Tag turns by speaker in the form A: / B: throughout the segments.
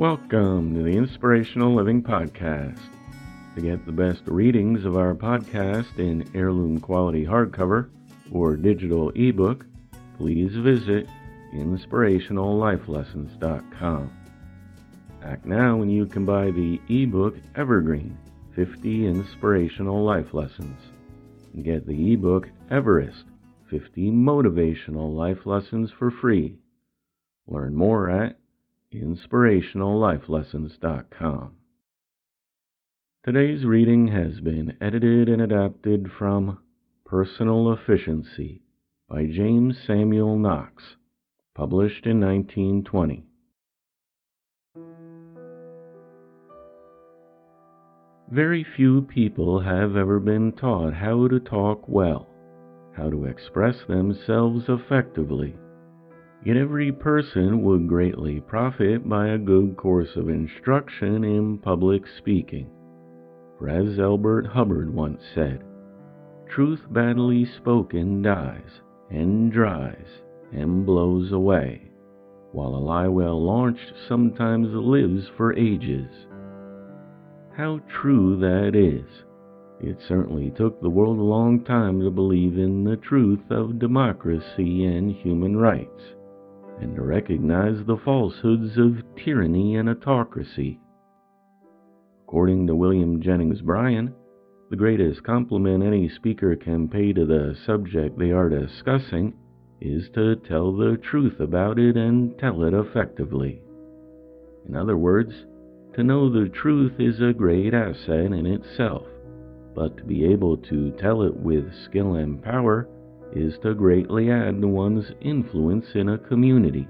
A: Welcome to the Inspirational Living Podcast. To get the best readings of our podcast in heirloom quality hardcover or digital ebook, please visit inspirationallifelessons.com. Act now and you can buy the ebook Evergreen 50 Inspirational Life Lessons and get the ebook Everest 50 Motivational Life Lessons for free. Learn more at inspirationallifelessons.com. Today's reading has been edited and adapted from Personal Efficiency by James Samuel Knox, published in 1920. Very few people have ever been taught how to talk well, how to express themselves effectively Yet every person would greatly profit by a good course of instruction in public speaking. For as Elbert Hubbard once said, truth badly spoken dies and dries and blows away, while a lie well launched sometimes lives for ages. How true that is! It certainly took the world a long time to believe in the truth of democracy and human rights and to recognize the falsehoods of tyranny and autocracy. According to William Jennings Bryan, the greatest compliment any speaker can pay to the subject they are discussing is to tell the truth about it and tell it effectively. In other words, to know the truth is a great asset in itself, but to be able to tell it with skill and power is to greatly add to one's influence in a community.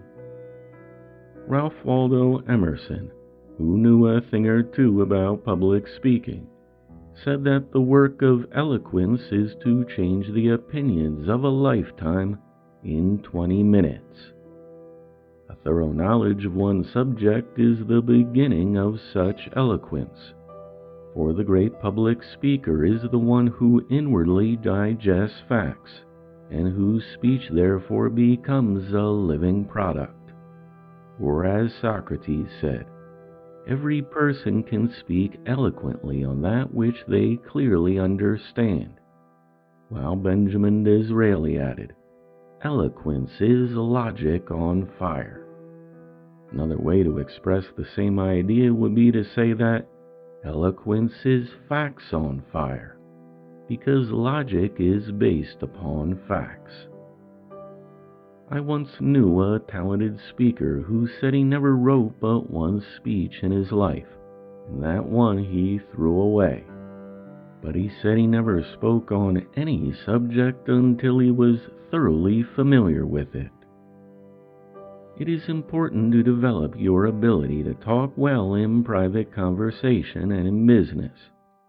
A: Ralph Waldo Emerson, who knew a thing or two about public speaking, said that the work of eloquence is to change the opinions of a lifetime in 20 minutes. A thorough knowledge of one subject is the beginning of such eloquence, for the great public speaker is the one who inwardly digests facts and whose speech therefore becomes a living product. Or as Socrates said, every person can speak eloquently on that which they clearly understand, while Benjamin Disraeli added, eloquence is logic on fire. Another way to express the same idea would be to say that eloquence is facts on fire because logic is based upon facts. I once knew a talented speaker who said he never wrote but one speech in his life, and that one he threw away. But he said he never spoke on any subject until he was thoroughly familiar with it. It is important to develop your ability to talk well in private conversation and in business,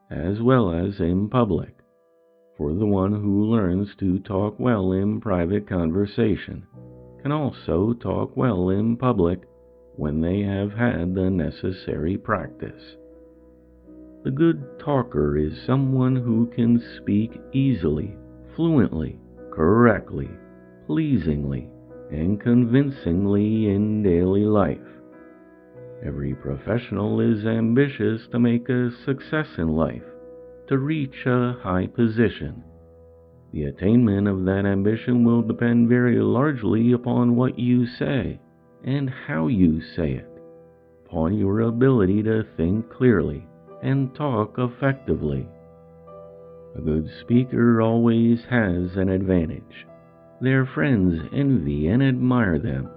A: as well as in public for the one who learns to talk well in private conversation can also talk well in public when they have had the necessary practice. The good talker is someone who can speak easily, fluently, correctly, pleasingly, and convincingly in daily life. Every professional is ambitious to make a success in life to reach a high position. The attainment of that ambition will depend very largely upon what you say and how you say it, upon your ability to think clearly and talk effectively. A good speaker always has an advantage. Their friends envy and admire them.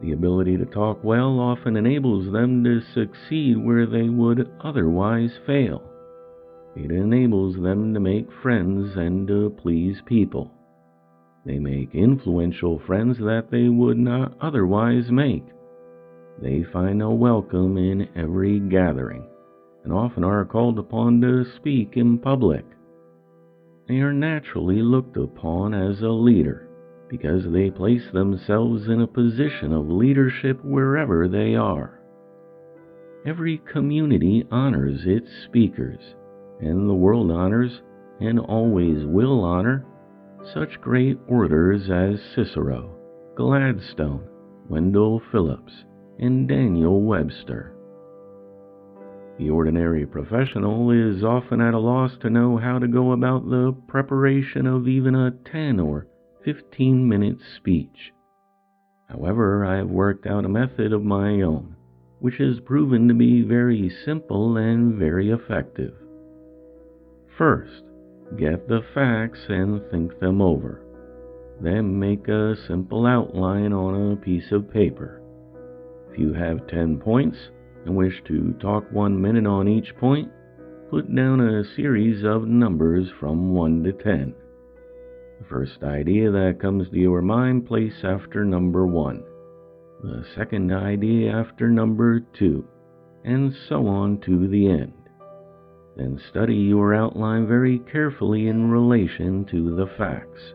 A: The ability to talk well often enables them to succeed where they would otherwise fail. It enables them to make friends and to please people. They make influential friends that they would not otherwise make. They find a welcome in every gathering, and often are called upon to speak in public. They are naturally looked upon as a leader because they place themselves in a position of leadership wherever they are. Every community honors its speakers and the world honors, and always will honor, such great orators as Cicero, Gladstone, Wendell Phillips, and Daniel Webster. The ordinary professional is often at a loss to know how to go about the preparation of even a 10 or 15 minute speech. However, I have worked out a method of my own, which has proven to be very simple and very effective. First, get the facts and think them over. Then make a simple outline on a piece of paper. If you have 10 points, and wish to talk one minute on each point, put down a series of numbers from 1 to 10. The first idea that comes to your mind, place after number 1. The second idea after number 2, and so on to the end. Then study your outline very carefully in relation to the facts.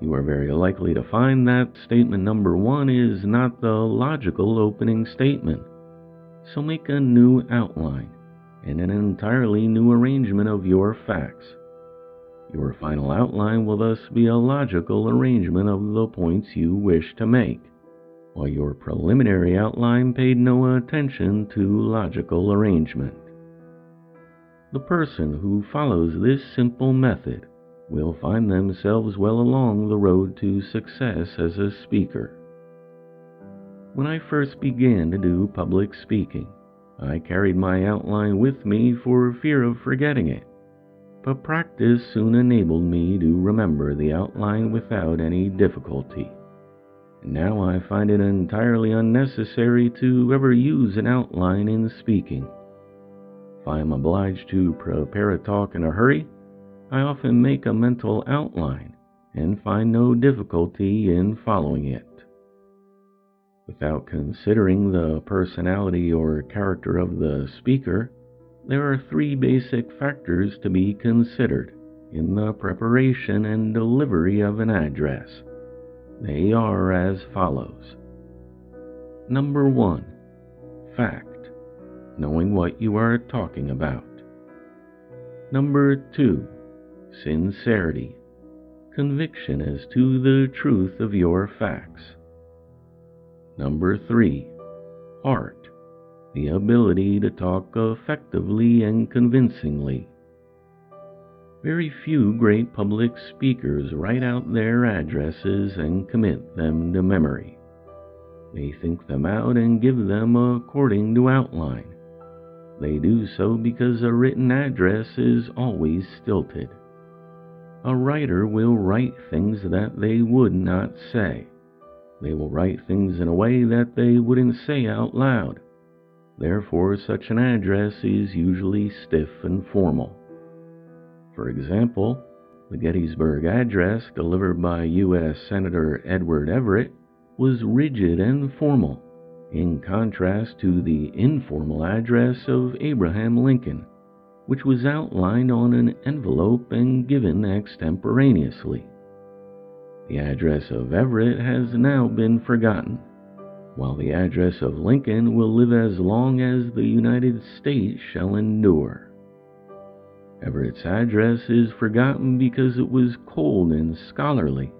A: You are very likely to find that statement number 1 is not the logical opening statement so make a new outline and an entirely new arrangement of your facts. Your final outline will thus be a logical arrangement of the points you wish to make, while your preliminary outline paid no attention to logical arrangement. The person who follows this simple method will find themselves well along the road to success as a speaker. When I first began to do public speaking, I carried my outline with me for fear of forgetting it, but practice soon enabled me to remember the outline without any difficulty. Now I find it entirely unnecessary to ever use an outline in speaking. If I am obliged to prepare a talk in a hurry, I often make a mental outline and find no difficulty in following it. Without considering the personality or character of the speaker, there are three basic factors to be considered in the preparation and delivery of an address. They are as follows. Number one, fact, knowing what you are talking about. Number two, sincerity, conviction as to the truth of your facts. Number three, art, the ability to talk effectively and convincingly. Very few great public speakers write out their addresses and commit them to memory. They think them out and give them according to outline. They do so because a written address is always stilted. A writer will write things that they would not say. They will write things in a way that they wouldn't say out loud. Therefore, such an address is usually stiff and formal. For example, the Gettysburg Address delivered by U.S. Senator Edward Everett was rigid and formal, in contrast to the informal address of Abraham Lincoln, which was outlined on an envelope and given extemporaneously. The address of Everett has now been forgotten, while the address of Lincoln will live as long as the United States shall endure. Everett's address is forgotten because it was cold and scholarly.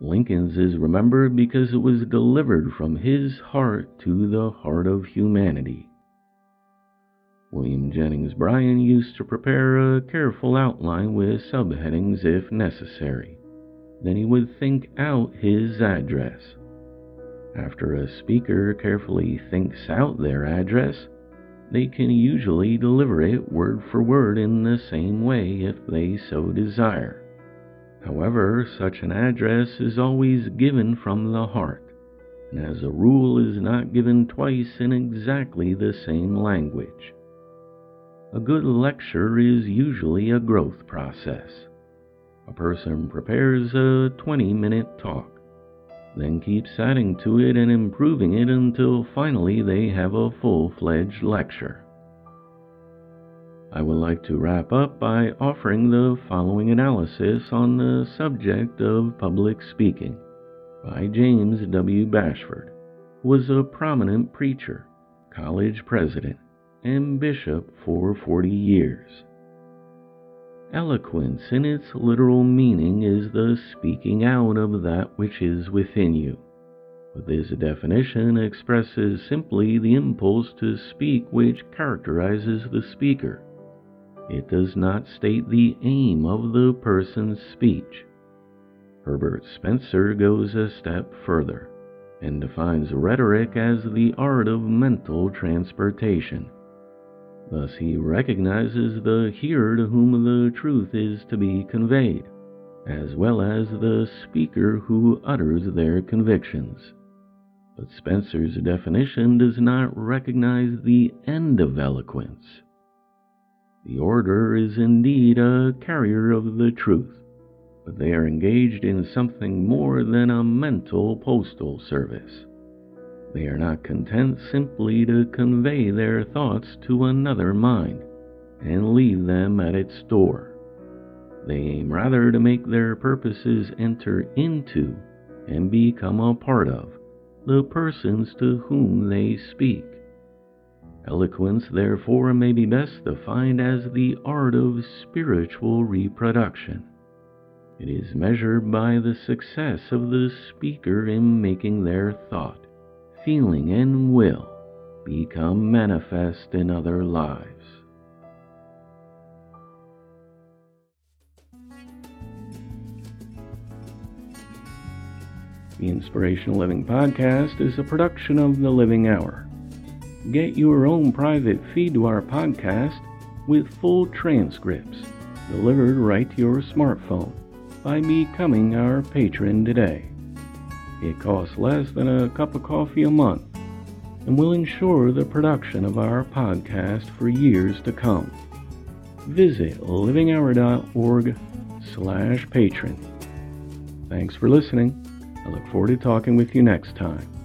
A: Lincoln's is remembered because it was delivered from his heart to the heart of humanity. William Jennings Bryan used to prepare a careful outline with subheadings if necessary. Then he would think out his address. After a speaker carefully thinks out their address, they can usually deliver it word for word in the same way if they so desire. However, such an address is always given from the heart, and as a rule is not given twice in exactly the same language. A good lecture is usually a growth process. A person prepares a 20 minute talk, then keeps adding to it and improving it until finally they have a full fledged lecture. I would like to wrap up by offering the following analysis on the subject of public speaking by James W. Bashford, who was a prominent preacher, college president, and bishop for 40 years. Eloquence, in its literal meaning, is the speaking out of that which is within you. but this definition expresses simply the impulse to speak which characterizes the speaker. It does not state the aim of the person's speech. Herbert Spencer goes a step further and defines rhetoric as the art of mental transportation. Thus, he recognizes the hearer to whom the truth is to be conveyed, as well as the speaker who utters their convictions. But Spencer's definition does not recognize the end of eloquence. The orator is indeed a carrier of the truth, but they are engaged in something more than a mental postal service. They are not content simply to convey their thoughts to another mind and leave them at its door. They aim rather to make their purposes enter into and become a part of the persons to whom they speak. Eloquence, therefore, may be best defined as the art of spiritual reproduction. It is measured by the success of the speaker in making their thought feeling, and will become manifest in other lives. The Inspirational Living Podcast is a production of The Living Hour. Get your own private feed to our podcast with full transcripts delivered right to your smartphone by becoming our patron today. It costs less than a cup of coffee a month and will ensure the production of our podcast for years to come. Visit livinghour.org slash patron. Thanks for listening. I look forward to talking with you next time.